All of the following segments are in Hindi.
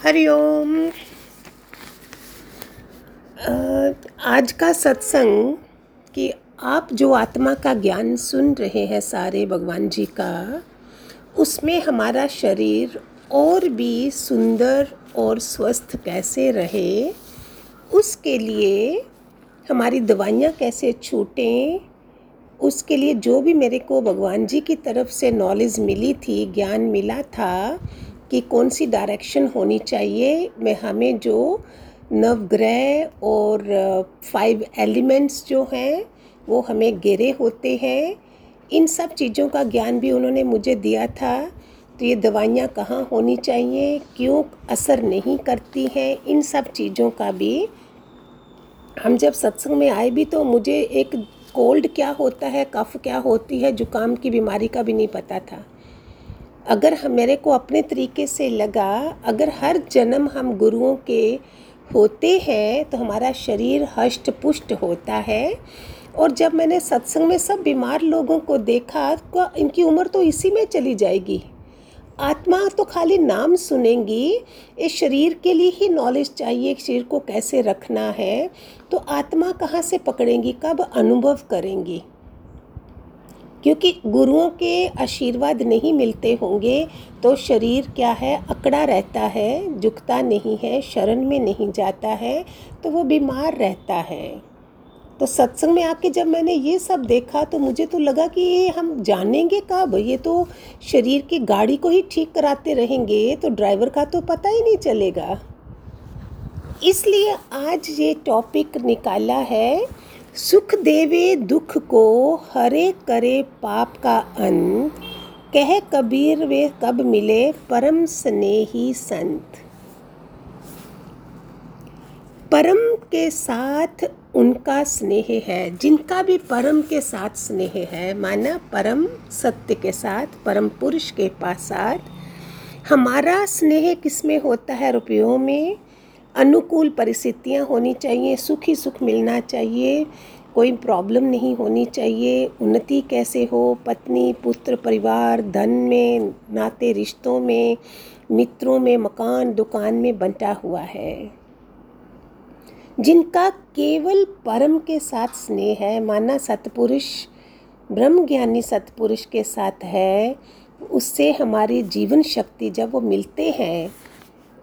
हरिओम आज का सत्संग कि आप जो आत्मा का ज्ञान सुन रहे हैं सारे भगवान जी का, उसमें हमारा शरीर और भी सुंदर और स्वस्थ कैसे रहे, उसके लिए हमारी दवाइयाँ कैसे छूटें, उसके लिए जो भी मेरे को भगवान जी की तरफ़ से नॉलेज मिली थी, ज्ञान मिला था कि कौन सी डायरेक्शन होनी चाहिए मैं हमें जो नवग्रह और फाइव एलिमेंट्स जो हैं, वो हमें गिरे होते हैं। इन सब चीज़ों का ज्ञान भी उन्होंने मुझे दिया था। तो ये दवाइयाँ कहाँ होनी चाहिए, क्यों असर नहीं करती हैं, इन सब चीज़ों का भी। हम जब सत्संग में आए भी तो मुझे एक कोल्ड क्या होता है, कफ क्या होती है, जुकाम की बीमारी का भी नहीं पता था। अगर हम मेरे को अपने तरीके से लगा, अगर हर जन्म हम गुरुओं के होते हैं तो हमारा शरीर हष्ट पुष्ट होता है। और जब मैंने सत्संग में सब बीमार लोगों को देखा तो इनकी उम्र तो इसी में चली जाएगी। आत्मा तो खाली नाम सुनेंगी इस शरीर के लिए ही नॉलेज चाहिए शरीर को कैसे रखना है। तो आत्मा कहाँ से पकड़ेंगी, कब अनुभव करेंगी? क्योंकि गुरुओं के आशीर्वाद नहीं मिलते होंगे तो शरीर क्या है? अकड़ा रहता है, झुकता नहीं है, शरण में नहीं जाता है तो वो बीमार रहता है। तो सत्संग में आके जब मैंने ये सब देखा तो मुझे तो लगा कि ये हम जानेंगे कब? ये तो शरीर की गाड़ी को ही ठीक कराते रहेंगे तो ड्राइवर का तो पता ही नहीं चलेगा। इसलिए आज ये टॉपिक निकाला है सुख देवे दुख को हरे करे पाप का अंत, कह कबीर वे कब मिले परम स्नेही संत। परम के साथ उनका स्नेह है, जिनका भी परम के साथ स्नेह है, माना परम सत्य के साथ, परम पुरुष के पास साथ हमारा स्नेह किसमें होता है रुपयों में? अनुकूल परिस्थितियाँ होनी चाहिए सुख ही सुख मिलना चाहिए, कोई प्रॉब्लम नहीं होनी चाहिए, उन्नति कैसे हो, पत्नी, पुत्र, परिवार, धन में, नाते, रिश्तों में, मित्रों में, मकान, दुकान में बंटा हुआ है। जिनका केवल परम के साथ स्नेह है, माना सतपुरुष ब्रह्म ज्ञानी सतपुरुष के साथ है, उससे हमारी जीवन शक्ति जब वो मिलते हैं,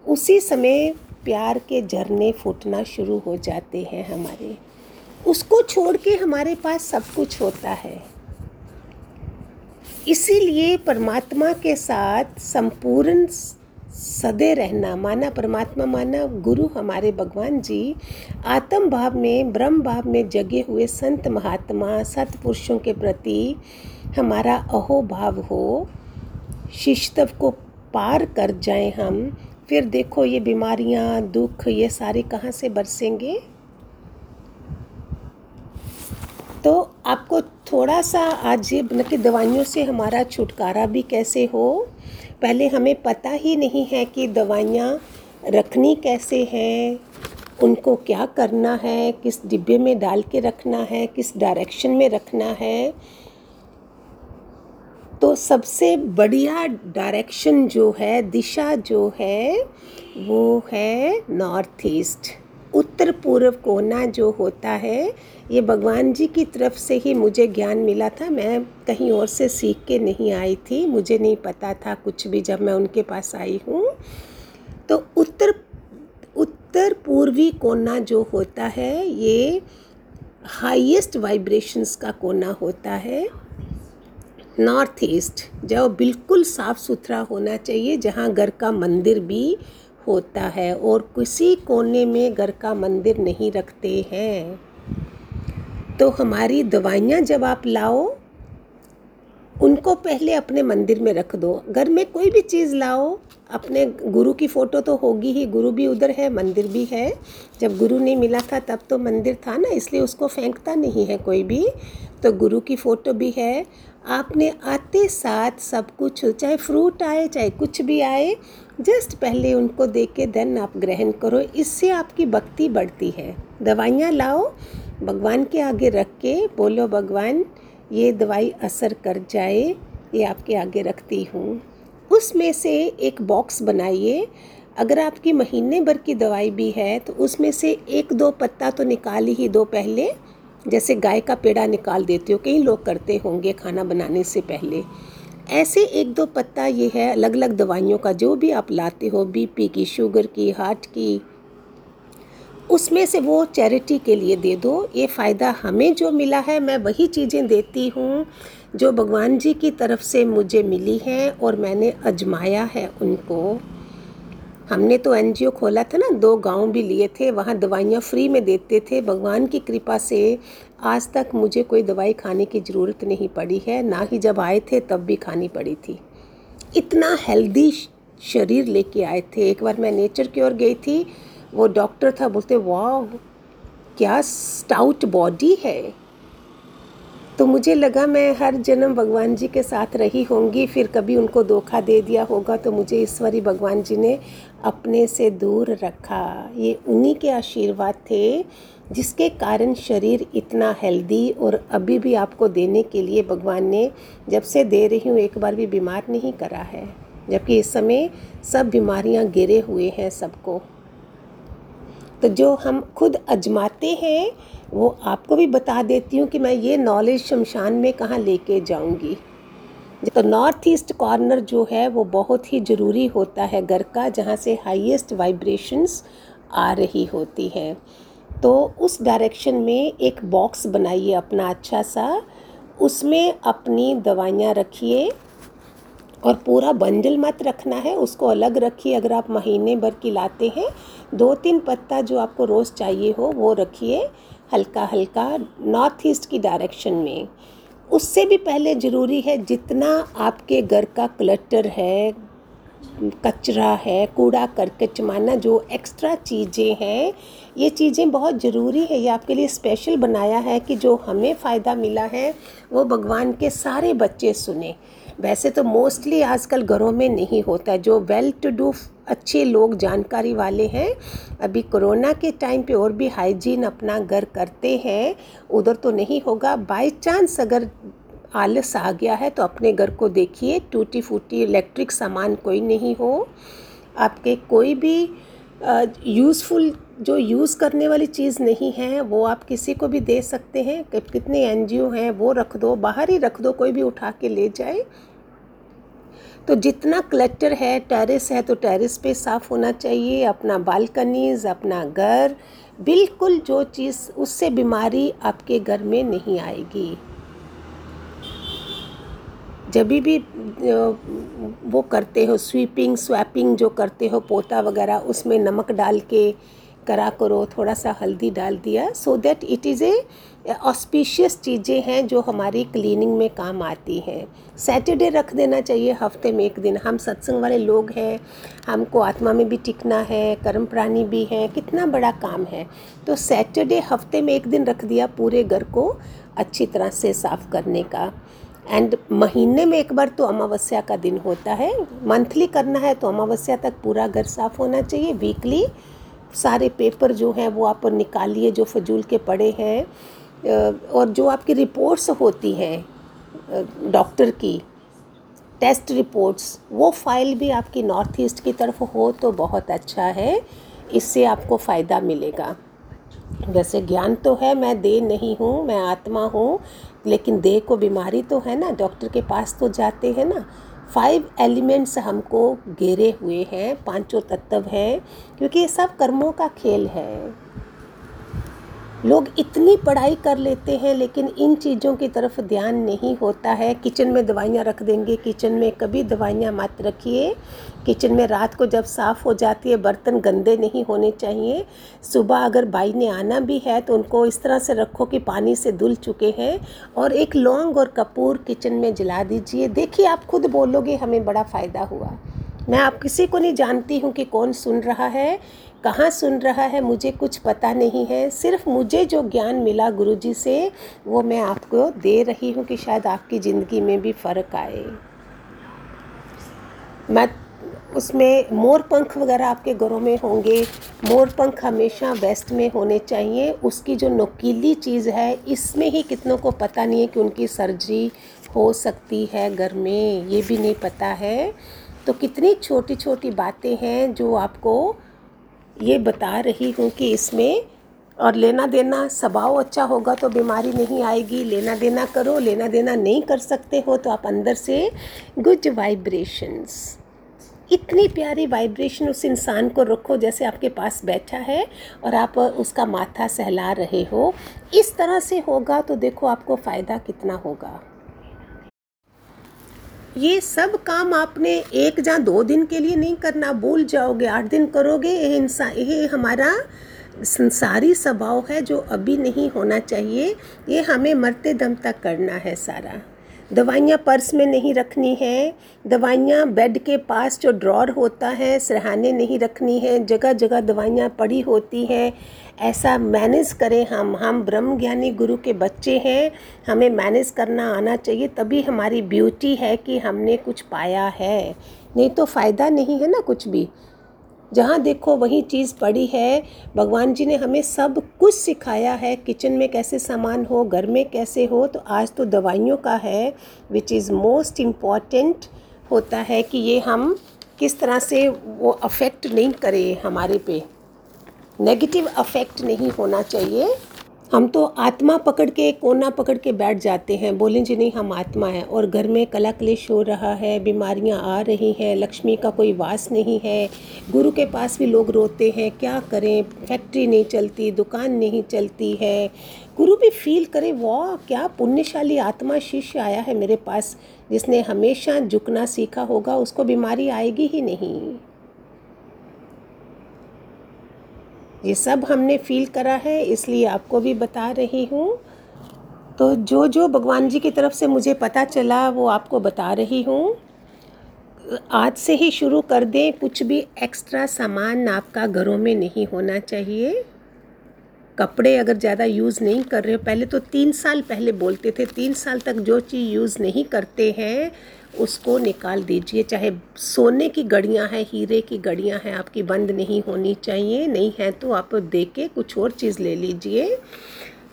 उसी समय प्यार के झरने फूटना शुरू हो जाते हैं हमारे। उसको छोड़ के हमारे पास सब कुछ होता है। इसीलिए परमात्मा के साथ संपूर्ण सदे रहना, माना परमात्मा, माना गुरु हमारे भगवान जी, आत्म भाव में, ब्रह्म भाव में जगे हुए संत महात्मा, सतपुरुषों के प्रति हमारा अहो भाव हो शिष्टव को पार कर जाएँ हम फिर देखो ये बीमारियाँ, दुख, ये सारे कहाँ से बरसेंगे? तो आपको थोड़ा सा आज ये कि दवाइयों से हमारा छुटकारा भी कैसे हो? पहले हमें पता ही नहीं है कि दवाइयाँ रखनी कैसे हैं, उनको क्या करना है, किस डिब्बे में डाल के रखना है, किस डायरेक्शन में रखना है। तो सबसे बढ़िया डायरेक्शन जो है, दिशा जो है, वो है नॉर्थ ईस्ट उत्तर पूर्व कोना जो होता है, ये भगवान जी की तरफ़ से ही मुझे ज्ञान मिला था। मैं कहीं और से सीख के नहीं आई थी, मुझे नहीं पता था कुछ भी जब मैं उनके पास आई हूँ। तो उत्तर उत्तर पूर्वी कोना जो होता है, ये हाईएस्ट वाइब्रेशंस का कोना होता है। नॉर्थ ईस्ट जो बिल्कुल साफ़ सुथरा होना चाहिए, जहाँ घर का मंदिर भी होता है और किसी कोने में घर का मंदिर नहीं रखते हैं। तो हमारी दवाइयाँ जब आप लाओ, उनको पहले अपने मंदिर में रख दो। घर में कोई भी चीज़ लाओ, अपने गुरु की फ़ोटो तो होगी ही, गुरु भी उधर है, मंदिर भी है। जब गुरु नहीं मिला था, तब तो मंदिर था ना, इसलिए उसको फेंकता नहीं है कोई भी। तो गुरु की फ़ोटो भी है आपने आते साथ सब कुछ, चाहे फ्रूट आए, चाहे कुछ भी आए जस्ट पहले उनको दे के देन आप ग्रहण करो। इससे आपकी भक्ति बढ़ती है। दवाइयाँ लाओ, भगवान के आगे रख के बोलो, भगवान, ये दवाई असर कर जाए, ये आपके आगे रखती हूँ। उसमें से एक बॉक्स बनाइए। अगर आपकी महीने भर की दवाई भी है तो उसमें से एक दो पत्ता तो निकाल ही दो पहले। जैसे गाय का पेड़ा निकाल देते हो, कई लोग करते होंगे खाना बनाने से पहले। ऐसे एक दो पत्ता ये है अलग अलग दवाइयों का, जो भी आप लाते हो बीपी की, शुगर की हार्ट की, उसमें से वो चैरिटी के लिए दे दो। ये फ़ायदा हमें जो मिला है, मैं वही चीज़ें देती हूँ, जो भगवान जी की तरफ़ से मुझे मिली हैं और मैंने अजमाया है उनको। हमने तो एनजीओ खोला था ना, दो गाँव भी लिए थे, वहाँ दवाइयाँ फ्री में देते थे। भगवान की कृपा से आज तक मुझे कोई दवाई खाने की ज़रूरत नहीं पड़ी है, ना ही जब आए थे तब भी खानी पड़ी थी। इतना हेल्दी शरीर लेके आए थे। एक बार मैं नेचर की ओर गई थी, वो डॉक्टर था, बोलते वाह क्या स्टाउट बॉडी है। तो मुझे लगा मैं हर जन्म भगवान जी के साथ रही होंगी, फिर कभी उनको धोखा दे दिया होगा तो मुझे ईश्वरी भगवान जी ने अपने से दूर रखा। ये उन्हीं के आशीर्वाद थे जिसके कारण शरीर इतना हेल्दी और अभी भी आपको देने के लिए भगवान ने जब से दे रही हूँ, एक बार भी बीमार नहीं करा है। जबकि इस समय सब बीमारियाँ गिरे हुए हैं सबको। तो जो हम खुद अजमाते हैं वो आपको भी बता देती हूँ कि मैं ये नॉलेज शमशान में कहाँ लेके जाऊँगी। तो नॉर्थ ईस्ट कॉर्नर जो है, वो बहुत ही ज़रूरी होता है घर का, जहाँ से हाईएस्ट वाइब्रेशंस आ रही होती हैं। तो उस डायरेक्शन में एक बॉक्स बनाइए अपना अच्छा सा। उसमें अपनी दवाइयाँ रखिए और पूरा बंडल मत रखना है, उसको अलग रखिए। अगर आप महीने भर की लाते हैं, दो तीन पत्ता जो आपको रोज़ चाहिए हो, वो रखिए। हल्का हल्का नॉर्थ ईस्ट की डायरेक्शन में। उससे भी पहले ज़रूरी है जितना आपके घर का क्लटर है, कचरा है, कूड़ा, करकट, माना जो एक्स्ट्रा चीज़ें हैं, ये चीज़ें बहुत ज़रूरी है। ये आपके लिए स्पेशल बनाया है कि जो हमें फ़ायदा मिला है, वो भगवान के सारे बच्चे सुने। वैसे तो मोस्टली आजकल घरों में नहीं होता जो वेल टू डू अच्छे लोग, जानकारी वाले हैं। अभी कोरोना के टाइम पे और भी हाइजीन अपना घर करते हैं, उधर तो नहीं होगा। बाय चांस अगर आलस आ गया है तो अपने घर को देखिए। टूटी फूटी इलेक्ट्रिक सामान कोई नहीं हो। आपके कोई भी यूज़फुल, जो यूज़ करने वाली चीज़ नहीं है, वो आप किसी को भी दे सकते हैं। कितने एनजीओ हैं, वो रख दो, बाहर ही रख दो, कोई भी उठा के ले जाए। तो जितना क्लटर है टेरेस है तो टेरेस पे साफ़ होना चाहिए, अपना बालकनीज अपना घर। बिल्कुल जो चीज़, उससे बीमारी आपके घर में नहीं आएगी। जब भी वो करते हो स्वीपिंग स्वैपिंग जो करते हो, पोता वगैरह, उसमें नमक डाल के करा करो थोड़ा सा हल्दी डाल दिया so that it is a auspicious चीज़ें हैं जो हमारी क्लीनिंग में काम आती हैं। सैटरडे रख देना चाहिए, हफ़्ते में एक दिन। हम सत्संग वाले लोग हैं, हमको आत्मा में भी टिकना है, कर्म प्राणी भी हैं, कितना बड़ा काम है। तो सैटरडे हफ़्ते में एक दिन रख दिया पूरे घर को अच्छी तरह से साफ़ करने का। एंड महीने में एक बार तो अमावस्या का दिन होता है। मंथली करना है तो अमावस्या तक पूरा घर साफ़ होना चाहिए वीकली सारे पेपर जो हैं वो आप निकालिए, जो फजूल के पड़े हैं और जो आपकी रिपोर्ट्स होती हैं डॉक्टर की, टेस्ट रिपोर्ट्स, वो फ़ाइल भी आपकी नॉर्थ ईस्ट की तरफ़ हो तो बहुत अच्छा है, इससे आपको फ़ायदा मिलेगा। वैसे ज्ञान तो है, मैं दे नहीं हूँ, मैं आत्मा हूँ, लेकिन देह को बीमारी तो है ना, डॉक्टर के पास तो जाते हैं ना फाइव एलिमेंट्स हमको घेरे हुए हैं, पाँचों तत्व हैं, क्योंकि ये सब कर्मों का खेल है। लोग इतनी पढ़ाई कर लेते हैं, लेकिन इन चीज़ों की तरफ़ ध्यान नहीं होता है। किचन में दवाइयाँ रख देंगे, किचन में कभी दवाइयाँ मत रखिए। किचन में रात को जब साफ़ हो जाती है, बर्तन गंदे नहीं होने चाहिए। सुबह अगर भाई ने आना भी है तो उनको इस तरह से रखो कि पानी से धुल चुके हैं। और एक लौंग और कपूर किचन में जला दीजिए। देखिए, आप खुद बोलोगे, हमें बड़ा फ़ायदा हुआ। मैं आप किसी को नहीं जानती हूँ कि कौन सुन रहा है। कहाँ सुन रहा है, मुझे कुछ पता नहीं है। सिर्फ़ मुझे जो ज्ञान मिला गुरु जी से, वो मैं आपको दे रही हूँ कि शायद आपकी ज़िंदगी में भी फ़र्क आए। मैं उसमें मोर पंख वगैरह आपके घरों में होंगे। मोर पंख हमेशा वेस्ट में होने चाहिए। उसकी जो नोकीली चीज़ है, इसमें ही कितनों को पता नहीं है कि उनकी सर्जरी हो सकती है घर में, ये भी नहीं पता है। तो कितनी छोटी छोटी बातें हैं जो आपको ये बता रही हूँ कि इसमें और लेना देना, स्वभाव अच्छा होगा तो बीमारी नहीं आएगी। लेना देना करो, लेना देना नहीं कर सकते हो तो आप अंदर से गुड वाइब्रेशंस इतनी प्यारी वाइब्रेशन उस इंसान को रखो जैसे आपके पास बैठा है और आप उसका माथा सहला रहे हो। इस तरह से होगा तो देखो आपको फ़ायदा कितना होगा। ये सब काम आपने एक या दो दिन के लिए नहीं करना, भूल जाओगे, आठ दिन करोगे। ये इंसान ये हमारा संसारी स्वभाव है जो अभी नहीं होना चाहिए। ये हमें मरते दम तक करना है सारा। दवाइयाँ पर्स में नहीं रखनी है। दवाइयाँ बेड के पास जो ड्रॉर होता है, सरहाने नहीं रखनी है। जगह जगह दवाइयाँ पड़ी होती हैं। ऐसा मैनेज करें हम। हम ब्रह्म ज्ञानी गुरु के बच्चे हैं। हमें मैनेज करना आना चाहिए। तभी हमारी ब्यूटी है कि हमने कुछ पाया है। नहीं तो फ़ायदा नहीं है ना कुछ भी। जहाँ देखो वही चीज़ पड़ी है। भगवान जी ने हमें सब कुछ सिखाया है। किचन में कैसे सामान हो, घर में कैसे हो तो आज तो दवाइयों का है विच इज़ मोस्ट इंपॉर्टेंट होता है कि ये हम किस तरह से वो अफेक्ट नहीं करे हमारे पे। नेगेटिव अफेक्ट नहीं होना चाहिए। हम तो आत्मा पकड़ के, कोना पकड़ के बैठ जाते हैं। बोलें, जी नहीं, हम आत्मा हैं और घर में कला क्लेश हो रहा है, बीमारियाँ आ रही हैं, लक्ष्मी का कोई वास नहीं है, गुरु के पास भी लोग रोते हैं, क्या करें? फैक्ट्री नहीं चलती, दुकान नहीं चलती है। गुरु भी फील करे, वाह, क्या पुण्यशाली आत्मा शिष्य आया है मेरे पास, जिसने हमेशा झुकना सीखा होगा, उसको बीमारी आएगी ही नहीं। ये सब हमने फील करा है, इसलिए आपको भी बता रही हूँ। तो जो जो भगवान जी की तरफ़ से मुझे पता चला, वो आपको बता रही हूँ। आज से ही शुरू कर दें, कुछ भी एक्स्ट्रा सामान आपका घरों में नहीं होना चाहिए। कपड़े अगर ज़्यादा यूज़ नहीं कर रहे हो, पहले तो तीन साल पहले बोलते थे, तीन साल तक जो चीज़ यूज़ नहीं करते हैं, उसको निकाल दीजिए। चाहे सोने की गड़ियाँ हैं, हीरे की गड़ियाँ हैं, आपकी बंद नहीं होनी चाहिए, नहीं है तो आप दे के कुछ और चीज़ ले लीजिए।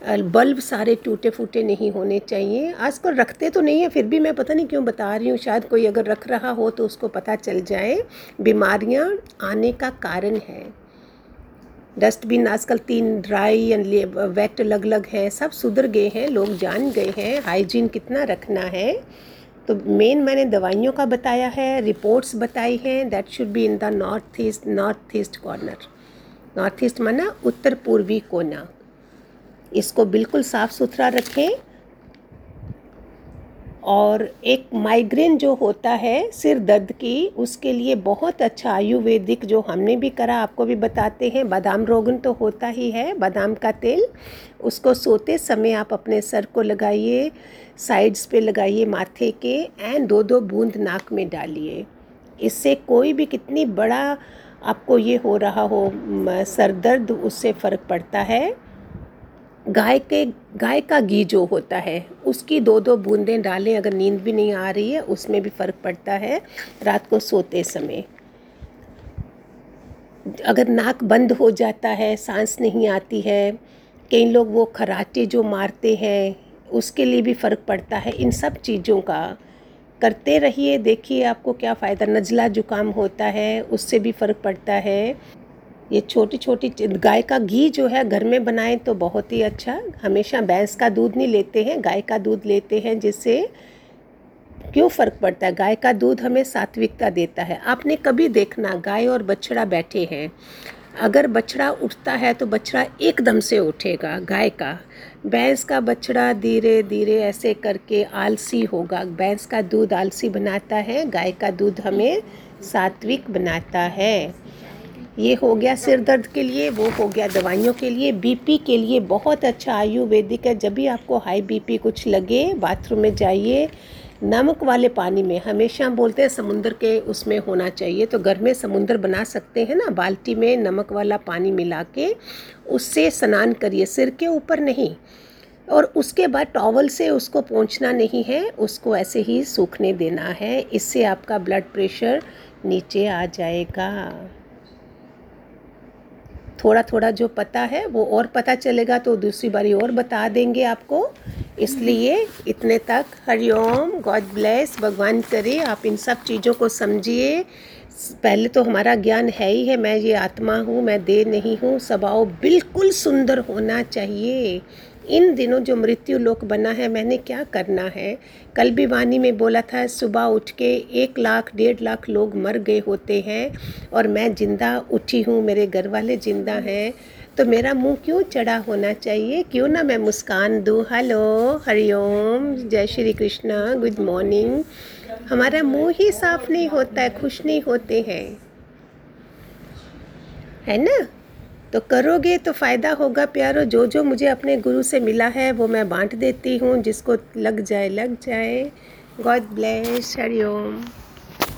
बल्ब सारे टूटे फूटे नहीं होने चाहिए। आजकल रखते तो नहीं है, फिर भी मैं पता नहीं क्यों बता रही हूँ, शायद कोई अगर रख रहा हो तो उसको पता चल जाए। बीमारियाँ आने का कारण है। डस्टबिन आजकल तीन ड्राई एंड वेट अलग अलग है, सब सुधर गए हैं, लोग जान गए हैं हाइजीन कितना रखना है। तो मेन मैंने दवाइयों का बताया है रिपोर्ट्स बताई हैं that should be in the north east north east corner north east माना उत्तर पूर्वी कोना। इसको बिल्कुल साफ़ सुथरा रखें और एक माइग्रेन जो होता है, सिर दर्द की, उसके लिए बहुत अच्छा आयुर्वेदिक जो हमने भी करा, आपको भी बताते हैं। बादाम रोगन तो होता ही है, बादाम का तेल। उसको सोते समय आप अपने सर को लगाइए साइड्स पे लगाइए माथे के एंड दो दो बूंद नाक में डालिए। इससे कोई भी कितनी बड़ा आपको ये हो रहा हो सर दर्द, उससे फ़र्क पड़ता है। गाय के, गाय का घी जो होता है, उसकी दो दो बूंदें डालें, अगर नींद भी नहीं आ रही है, उसमें भी फ़र्क पड़ता है रात को सोते समय। अगर नाक बंद हो जाता है, सांस नहीं आती है, कई लोग वो खराटे जो मारते हैं, उसके लिए भी फ़र्क पड़ता है। इन सब चीज़ों का करते रहिए, देखिए आपको क्या फ़ायदा, नज़ला जुकाम होता है, उससे भी फ़र्क पड़ता है। ये छोटी छोटी गाय का घी जो है घर में बनाएँ तो बहुत ही अच्छा। हमेशा भैंस का दूध नहीं लेते हैं, गाय का दूध लेते हैं, जिससे क्यों फ़र्क पड़ता है? गाय का दूध हमें सात्विकता देता है। आपने कभी देखना, गाय और बछड़ा बैठे हैं। अगर बछड़ा उठता है तो बछड़ा एकदम से उठेगा, गाय का। भैंस का बछड़ा धीरे धीरे ऐसे करके आलसी होगा। भैंस का दूध आलसी बनाता है, गाय का दूध हमें सात्विक बनाता है। ये हो गया सिर दर्द के लिए, वो हो गया दवाइयों के लिए बीपी के लिए बहुत अच्छा आयुर्वेदिक है। जब भी आपको हाई बीपी कुछ लगे बाथरूम में जाइए, नमक वाले पानी में, हमेशा बोलते हैं समुंदर के उसमें होना चाहिए। तो घर में समुंदर बना सकते हैं ना, बाल्टी में नमक वाला पानी मिला के, उससे स्नान करिए, सिर के ऊपर नहीं। और उसके बाद टॉवल से उसको पहुँचना नहीं है, उसको ऐसे ही सूखने देना है, इससे आपका ब्लड प्रेशर नीचे आ जाएगा। थोड़ा थोड़ा जो पता है, वो और पता चलेगा तो दूसरी बारी और बता देंगे आपको। इसलिए इतने तक हरिओम गॉड ब्लेस, भगवान करे, आप इन सब चीज़ों को समझिए। पहले तो हमारा ज्ञान है ही है, मैं ये आत्मा हूँ, मैं देह नहीं हूँ, स्वभाव बिल्कुल सुंदर होना चाहिए। इन दिनों जो मृत्यु लोक बना है, मैंने क्या करना है? कल भी वाणी में बोला था, सुबह उठ के एक लाख, डेढ़ लाख लोग मर गए होते हैं और मैं ज़िंदा उठी हूँ, मेरे घर वाले ज़िंदा हैं। तो मेरा मुँह क्यों चढ़ा होना चाहिए? क्यों ना मैं मुस्कान दूँ? हेलो, हरिओम, जय श्री कृष्णा, गुड मॉर्निंग। हमारा मुँह ही साफ़ नहीं होता है, खुश नहीं होते हैं। है ना? तो करोगे तो फ़ायदा होगा प्यारो। जो जो मुझे अपने गुरु से मिला है, वो मैं बांट देती हूँ। जिसको लग जाए लग जाए। God bless Hariom.